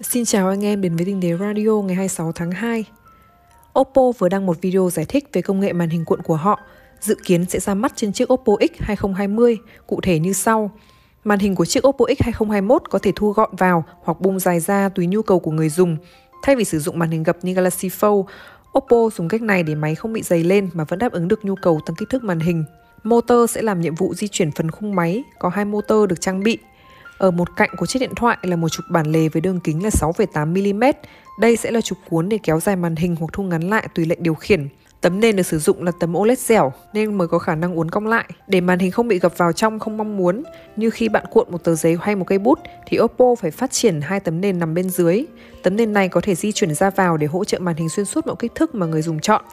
Xin chào anh em đến với Tinh Đế Radio ngày 26 tháng 2. Oppo vừa đăng một video giải thích về công nghệ màn hình cuộn của họ, dự kiến sẽ ra mắt trên chiếc Oppo X 2020, cụ thể như sau. Màn hình của chiếc Oppo X 2021 có thể thu gọn vào hoặc bung dài ra tùy nhu cầu của người dùng. Thay vì sử dụng màn hình gập như Galaxy Fold, Oppo dùng cách này để máy không bị dày lên mà vẫn đáp ứng được nhu cầu tăng kích thước màn hình. Motor sẽ làm nhiệm vụ di chuyển phần khung máy, có hai motor được trang bị. Ở một cạnh của chiếc điện thoại là một trục bản lề với đường kính là 6,8mm. Đây sẽ là trục cuốn để kéo dài màn hình hoặc thu ngắn lại tùy lệnh điều khiển. Tấm nền được sử dụng là tấm OLED dẻo nên mới có khả năng uốn cong lại để màn hình không bị gập vào trong không mong muốn. Như khi bạn cuộn một tờ giấy hay một cây bút thì Oppo phải phát triển hai tấm nền nằm bên dưới. Tấm nền này có thể di chuyển ra vào để hỗ trợ màn hình xuyên suốt mọi kích thước mà người dùng chọn.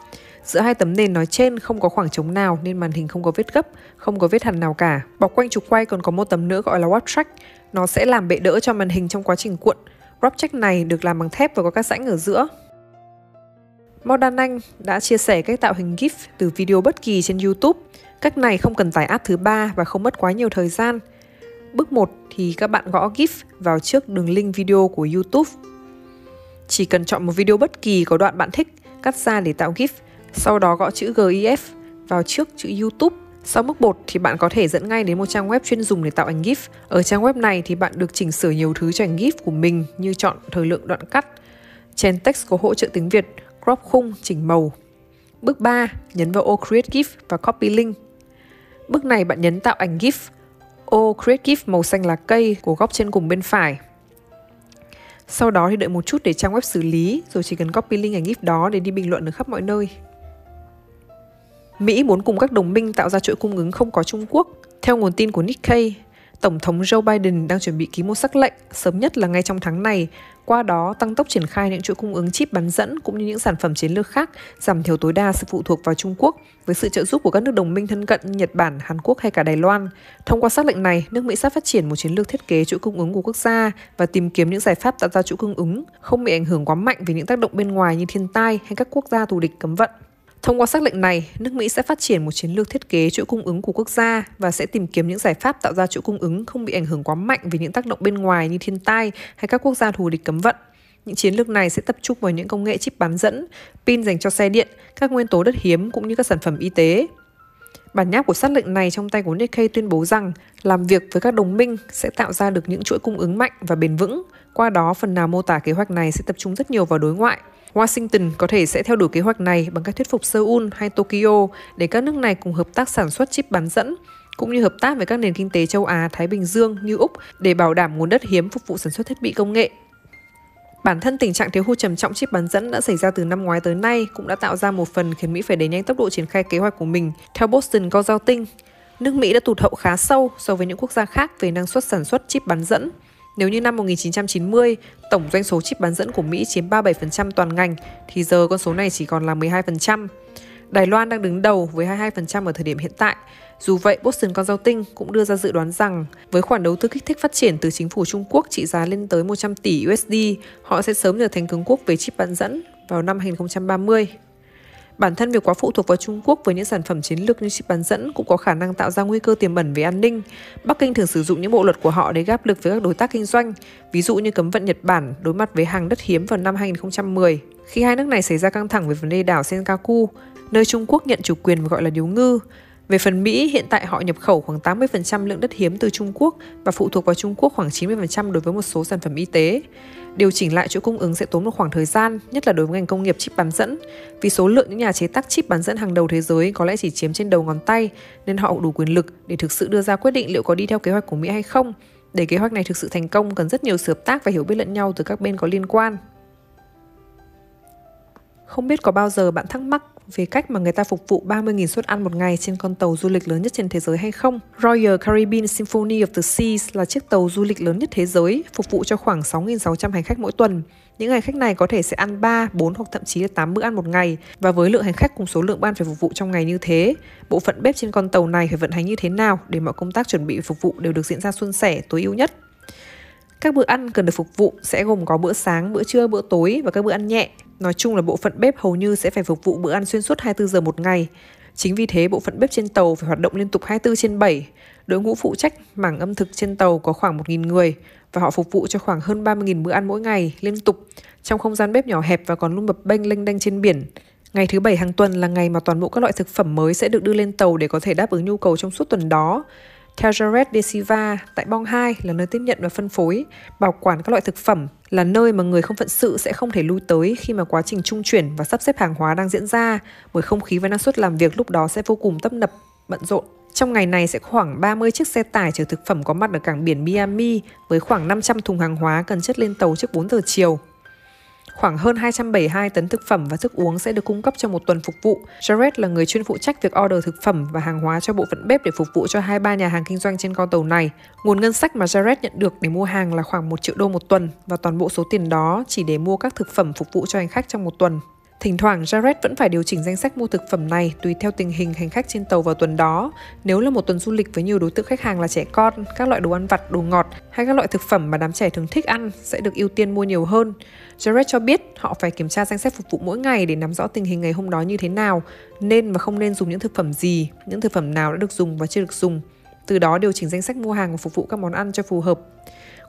Giữa hai tấm nền nói trên không có khoảng trống nào nên màn hình không có vết gấp, không có vết hằn nào cả. Bọc quanh trục quay còn có một tấm nữa gọi là Warp Track. Nó sẽ làm bệ đỡ cho màn hình trong quá trình cuộn. Warp Track này được làm bằng thép và có các rãnh ở giữa. Modern Anh đã chia sẻ cách tạo hình GIF từ video bất kỳ trên YouTube. Cách này không cần tải app thứ ba và không mất quá nhiều thời gian. Bước 1 thì các bạn gõ GIF vào trước đường link video của YouTube. Chỉ cần chọn một video bất kỳ có đoạn bạn thích, cắt ra để tạo GIF sau đó gõ chữ GIF vào trước chữ YouTube. Sau mức 1 thì bạn có thể dẫn ngay đến một trang web chuyên dùng để tạo ảnh GIF. Ở trang web này thì bạn được chỉnh sửa nhiều thứ cho ảnh GIF của mình như chọn thời lượng đoạn cắt. chèn text có hỗ trợ tiếng Việt, crop khung, chỉnh màu. Bước 3, nhấn vào ô Create GIF và copy link. Bước này bạn nhấn tạo ảnh GIF. Ô Create GIF màu xanh lá cây của góc trên cùng bên phải. Sau đó thì đợi một chút để trang web xử lý, rồi chỉ cần copy link ảnh GIF đó để đi bình luận ở khắp mọi nơi. Mỹ muốn cùng các đồng minh tạo ra chuỗi cung ứng không có Trung Quốc. Theo nguồn tin của Nikkei, Tổng thống Joe Biden đang chuẩn bị ký một sắc lệnh sớm nhất là ngay trong tháng này, qua đó tăng tốc triển khai những chuỗi cung ứng chip bán dẫn cũng như những sản phẩm chiến lược khác, giảm thiểu tối đa sự phụ thuộc vào Trung Quốc với sự trợ giúp của các nước đồng minh thân cận như Nhật Bản, Hàn Quốc hay cả Đài Loan. Thông qua sắc lệnh này, nước Mỹ sắp phát triển một chiến lược thiết kế chuỗi cung ứng của quốc gia và tìm kiếm những giải pháp tạo ra chuỗi cung ứng, không bị ảnh hưởng quá mạnh vì những tác động bên ngoài như thiên tai hay các quốc gia thù địch cấm vận. Thông qua xác lệnh này, nước Mỹ sẽ phát triển một chiến lược thiết kế chuỗi cung ứng của quốc gia và sẽ tìm kiếm những giải pháp tạo ra chuỗi cung ứng không bị ảnh hưởng quá mạnh vì những tác động bên ngoài như thiên tai hay các quốc gia thù địch cấm vận. Những chiến lược này sẽ tập trung vào những công nghệ chip bán dẫn, pin dành cho xe điện, các nguyên tố đất hiếm cũng như các sản phẩm y tế. Bản nháp của xác lệnh này trong tay của Nikkei tuyên bố rằng làm việc với các đồng minh sẽ tạo ra được những chuỗi cung ứng mạnh và bền vững. Qua đó, phần nào mô tả kế hoạch này sẽ tập trung rất nhiều vào đối ngoại, Washington có thể sẽ theo đuổi kế hoạch này bằng cách thuyết phục Seoul hay Tokyo để các nước này cùng hợp tác sản xuất chip bán dẫn, cũng như hợp tác với các nền kinh tế châu Á, Thái Bình Dương như Úc để bảo đảm nguồn đất hiếm phục vụ sản xuất thiết bị công nghệ. Bản thân tình trạng thiếu hụt trầm trọng chip bán dẫn đã xảy ra từ năm ngoái tới nay cũng đã tạo ra một phần khiến Mỹ phải đẩy nhanh tốc độ triển khai kế hoạch của mình. Theo Boston Consulting, nước Mỹ đã tụt hậu khá sâu so với những quốc gia khác về năng suất sản xuất chip bán dẫn. Nếu như năm 1990, tổng doanh số chip bán dẫn của Mỹ chiếm 37% toàn ngành, thì giờ con số này chỉ còn là 12%. Đài Loan đang đứng đầu với 22% ở thời điểm hiện tại. Dù vậy, Boston Consulting cũng đưa ra dự đoán rằng với khoản đầu tư kích thích phát triển từ chính phủ Trung Quốc trị giá lên tới 100 tỷ USD, họ sẽ sớm trở thành cường quốc về chip bán dẫn vào năm 2030. Bản thân việc quá phụ thuộc vào Trung Quốc với những sản phẩm chiến lược như chip bán dẫn cũng có khả năng tạo ra nguy cơ tiềm ẩn về an ninh. Bắc Kinh thường sử dụng những bộ luật của họ để gáp lực với các đối tác kinh doanh, ví dụ như cấm vận Nhật Bản đối mặt với hàng đất hiếm vào năm 2010, khi hai nước này xảy ra căng thẳng về vấn đề đảo Senkaku, nơi Trung Quốc nhận chủ quyền và gọi là điếu ngư. Về phần Mỹ, hiện tại họ nhập khẩu khoảng 80% lượng đất hiếm từ Trung Quốc và phụ thuộc vào Trung Quốc khoảng 90% đối với một số sản phẩm y tế. Điều chỉnh lại chuỗi cung ứng sẽ tốn một khoảng thời gian, nhất là đối với ngành công nghiệp chip bán dẫn, vì số lượng những nhà chế tác chip bán dẫn hàng đầu thế giới có lẽ chỉ chiếm trên đầu ngón tay, nên họ đủ quyền lực để thực sự đưa ra quyết định liệu có đi theo kế hoạch của Mỹ hay không. Để kế hoạch này thực sự thành công cần rất nhiều sự hợp tác và hiểu biết lẫn nhau từ các bên có liên quan. Không biết có bao giờ bạn thắc mắc về cách mà người ta phục vụ 30.000 suất ăn một ngày trên con tàu du lịch lớn nhất trên thế giới hay không? Royal Caribbean Symphony of the Seas là chiếc tàu du lịch lớn nhất thế giới, phục vụ cho khoảng 6.600 hành khách mỗi tuần. Những hành khách này có thể sẽ ăn 3, 4 hoặc thậm chí là 8 bữa ăn một ngày và với lượng hành khách cùng số lượng ban phải phục vụ trong ngày như thế, bộ phận bếp trên con tàu này phải vận hành như thế nào để mọi công tác chuẩn bị phục vụ đều được diễn ra suôn sẻ, tối ưu nhất. Các bữa ăn cần được phục vụ sẽ gồm có bữa sáng, bữa trưa, bữa tối và các bữa ăn nhẹ. Nói chung là bộ phận bếp hầu như sẽ phải phục vụ bữa ăn xuyên suốt 24 giờ một ngày. Chính vì thế bộ phận bếp trên tàu phải hoạt động liên tục 24 trên 7. Đội ngũ phụ trách mảng âm thực trên tàu có khoảng 1.000 người. và họ phục vụ cho khoảng hơn 30.000 bữa ăn mỗi ngày liên tục trong không gian bếp nhỏ hẹp và còn luôn bập bênh lênh đênh trên biển. Ngày thứ bảy hàng tuần là ngày mà toàn bộ các loại thực phẩm mới sẽ được đưa lên tàu để có thể đáp ứng nhu cầu trong suốt tuần đó. Theo Jared De Silva, tại Bong 2 là nơi tiếp nhận và phân phối, bảo quản các loại thực phẩm, là nơi mà người không phận sự sẽ không thể lui tới khi mà quá trình trung chuyển và sắp xếp hàng hóa đang diễn ra, bởi không khí và năng suất làm việc lúc đó sẽ vô cùng tấp nập, bận rộn. Trong ngày này sẽ khoảng 30 chiếc xe tải chở thực phẩm có mặt ở cảng biển Miami với khoảng 500 thùng hàng hóa cần chất lên tàu trước 4 giờ chiều. Khoảng hơn 272 tấn thực phẩm và thức uống sẽ được cung cấp trong một tuần phục vụ. Jared là người chuyên phụ trách việc order thực phẩm và hàng hóa cho bộ phận bếp để phục vụ cho hai ba nhà hàng kinh doanh trên con tàu này. Nguồn ngân sách mà Jared nhận được để mua hàng là khoảng 1 triệu đô một tuần và toàn bộ số tiền đó chỉ để mua các thực phẩm phục vụ cho hành khách trong một tuần. Thỉnh thoảng Jared vẫn phải điều chỉnh danh sách mua thực phẩm này tùy theo tình hình hành khách trên tàu vào tuần đó. Nếu là một tuần du lịch với nhiều đối tượng khách hàng là trẻ con, các loại đồ ăn vặt, đồ ngọt hay các loại thực phẩm mà đám trẻ thường thích ăn sẽ được ưu tiên mua nhiều hơn. Jared cho biết họ phải kiểm tra danh sách phục vụ mỗi ngày để nắm rõ tình hình ngày hôm đó như thế nào, nên và không nên dùng những thực phẩm gì, những thực phẩm nào đã được dùng và chưa được dùng. Từ đó điều chỉnh danh sách mua hàng và phục vụ các món ăn cho phù hợp.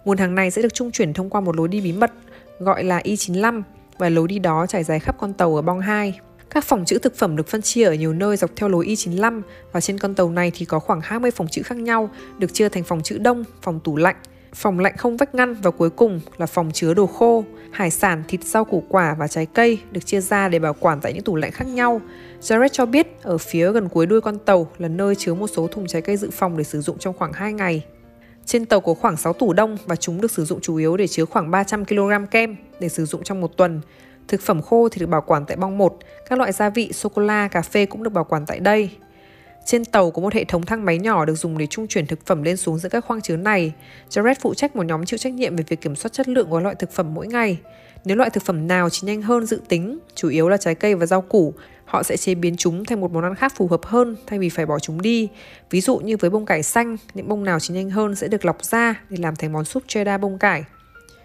Nguồn hàng này sẽ được trung chuyển thông qua một lối đi bí mật gọi là e Y95 và lối đi đó trải dài khắp con tàu ở Bong 2. Các phòng trữ thực phẩm được phân chia ở nhiều nơi dọc theo lối Y95 và trên con tàu này thì có khoảng 20 phòng trữ khác nhau, được chia thành phòng trữ đông, phòng tủ lạnh, phòng lạnh không vách ngăn và cuối cùng là phòng chứa đồ khô, hải sản, thịt rau củ quả và trái cây được chia ra để bảo quản tại những tủ lạnh khác nhau. Jared cho biết ở phía gần cuối đuôi con tàu là nơi chứa một số thùng trái cây dự phòng để sử dụng trong khoảng 2 ngày. Trên tàu có khoảng 6 tủ đông và chúng được sử dụng chủ yếu để chứa khoảng 300 kg kem để sử dụng trong một tuần. Thực phẩm khô thì được bảo quản tại bong 1, các loại gia vị, sô-cô-la, cà phê cũng được bảo quản tại đây. Trên tàu có một hệ thống thang máy nhỏ được dùng để trung chuyển thực phẩm lên xuống giữa các khoang chứa này. Jared phụ trách một nhóm chịu trách nhiệm về việc kiểm soát chất lượng của loại thực phẩm mỗi ngày. Nếu loại thực phẩm nào chín nhanh hơn dự tính, chủ yếu là trái cây và rau củ, họ sẽ chế biến chúng thành một món ăn khác phù hợp hơn thay vì phải bỏ chúng đi. Ví dụ như với bông cải xanh, những bông nào chín nhanh hơn sẽ được lọc ra để làm thành món súp cheddar bông cải.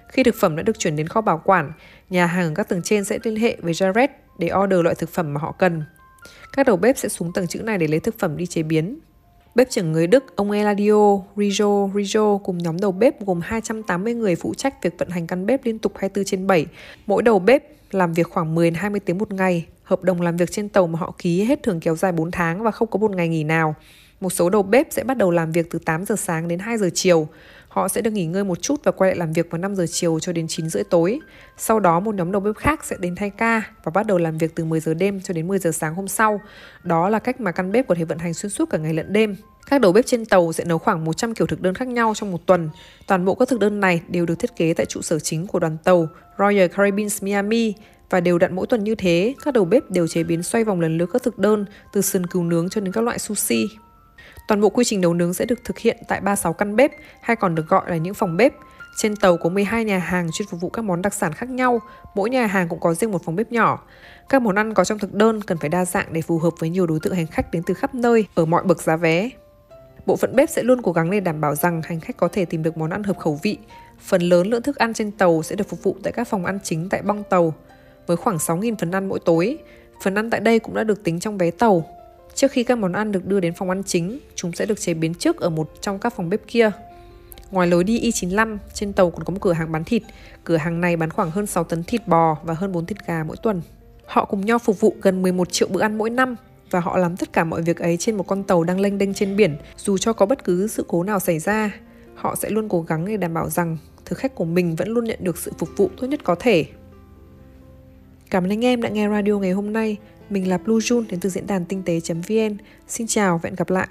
Khi thực phẩm đã được chuyển đến kho bảo quản, nhà hàng ở các tầng trên sẽ liên hệ với Jared để order loại thực phẩm mà họ cần. Các đầu bếp sẽ xuống tầng chữ này để lấy thực phẩm đi chế biến. Bếp trưởng người Đức, ông Eladio Rijo Rijo cùng nhóm đầu bếp gồm 280 người phụ trách việc vận hành căn bếp liên tục 24 trên 7. Mỗi đầu bếp làm việc khoảng 10-20 tiếng một ngày. Hợp đồng làm việc trên tàu mà họ ký hết thường kéo dài 4 tháng và không có một ngày nghỉ nào. Một số đầu bếp sẽ bắt đầu làm việc từ 8 giờ sáng đến 2 giờ chiều. Họ sẽ được nghỉ ngơi một chút và quay lại làm việc vào 5 giờ chiều cho đến 9 rưỡi tối. Sau đó một nhóm đầu bếp khác sẽ đến thay ca và bắt đầu làm việc từ 10 giờ đêm cho đến 10 giờ sáng hôm sau. Đó là cách mà căn bếp có thể vận hành xuyên suốt cả ngày lẫn đêm. Các đầu bếp trên tàu sẽ nấu khoảng 100 kiểu thực đơn khác nhau trong một tuần. Toàn bộ các thực đơn này đều được thiết kế tại trụ sở chính của đoàn tàu Royal Caribbean Miami và đều đặn mỗi tuần như thế, các đầu bếp đều chế biến xoay vòng lần lượt các thực đơn từ sườn cừu nướng cho đến các loại sushi. Toàn bộ quy trình nấu nướng sẽ được thực hiện tại 36 căn bếp, hay còn được gọi là những phòng bếp. Trên tàu có 12 nhà hàng chuyên phục vụ các món đặc sản khác nhau, mỗi nhà hàng cũng có riêng một phòng bếp nhỏ. Các món ăn có trong thực đơn cần phải đa dạng để phù hợp với nhiều đối tượng hành khách đến từ khắp nơi, ở mọi bậc giá vé. Bộ phận bếp sẽ luôn cố gắng để đảm bảo rằng hành khách có thể tìm được món ăn hợp khẩu vị. Phần lớn lượng thức ăn trên tàu sẽ được phục vụ tại các phòng ăn chính tại bong tàu, với khoảng 6.000 phần ăn mỗi tối. Phần ăn tại đây cũng đã được tính trong vé tàu, Trước khi các món ăn được đưa đến phòng ăn chính, chúng sẽ được chế biến trước ở một trong các phòng bếp kia. Ngoài lối đi Y95, trên tàu còn có một cửa hàng bán thịt. Cửa hàng này bán khoảng hơn 6 tấn thịt bò và hơn 4 thịt gà mỗi tuần. Họ cùng nhau phục vụ gần 11 triệu bữa ăn mỗi năm và họ làm tất cả mọi việc ấy trên một con tàu đang lênh đênh trên biển, dù cho có bất cứ sự cố nào xảy ra. Họ sẽ luôn cố gắng để đảm bảo rằng thực khách của mình vẫn luôn nhận được sự phục vụ tốt nhất có thể. Cảm ơn anh em đã nghe radio ngày hôm nay. Mình là Blue Jun đến từ diễn đàn tinh tế.vn. Xin chào và hẹn gặp lại.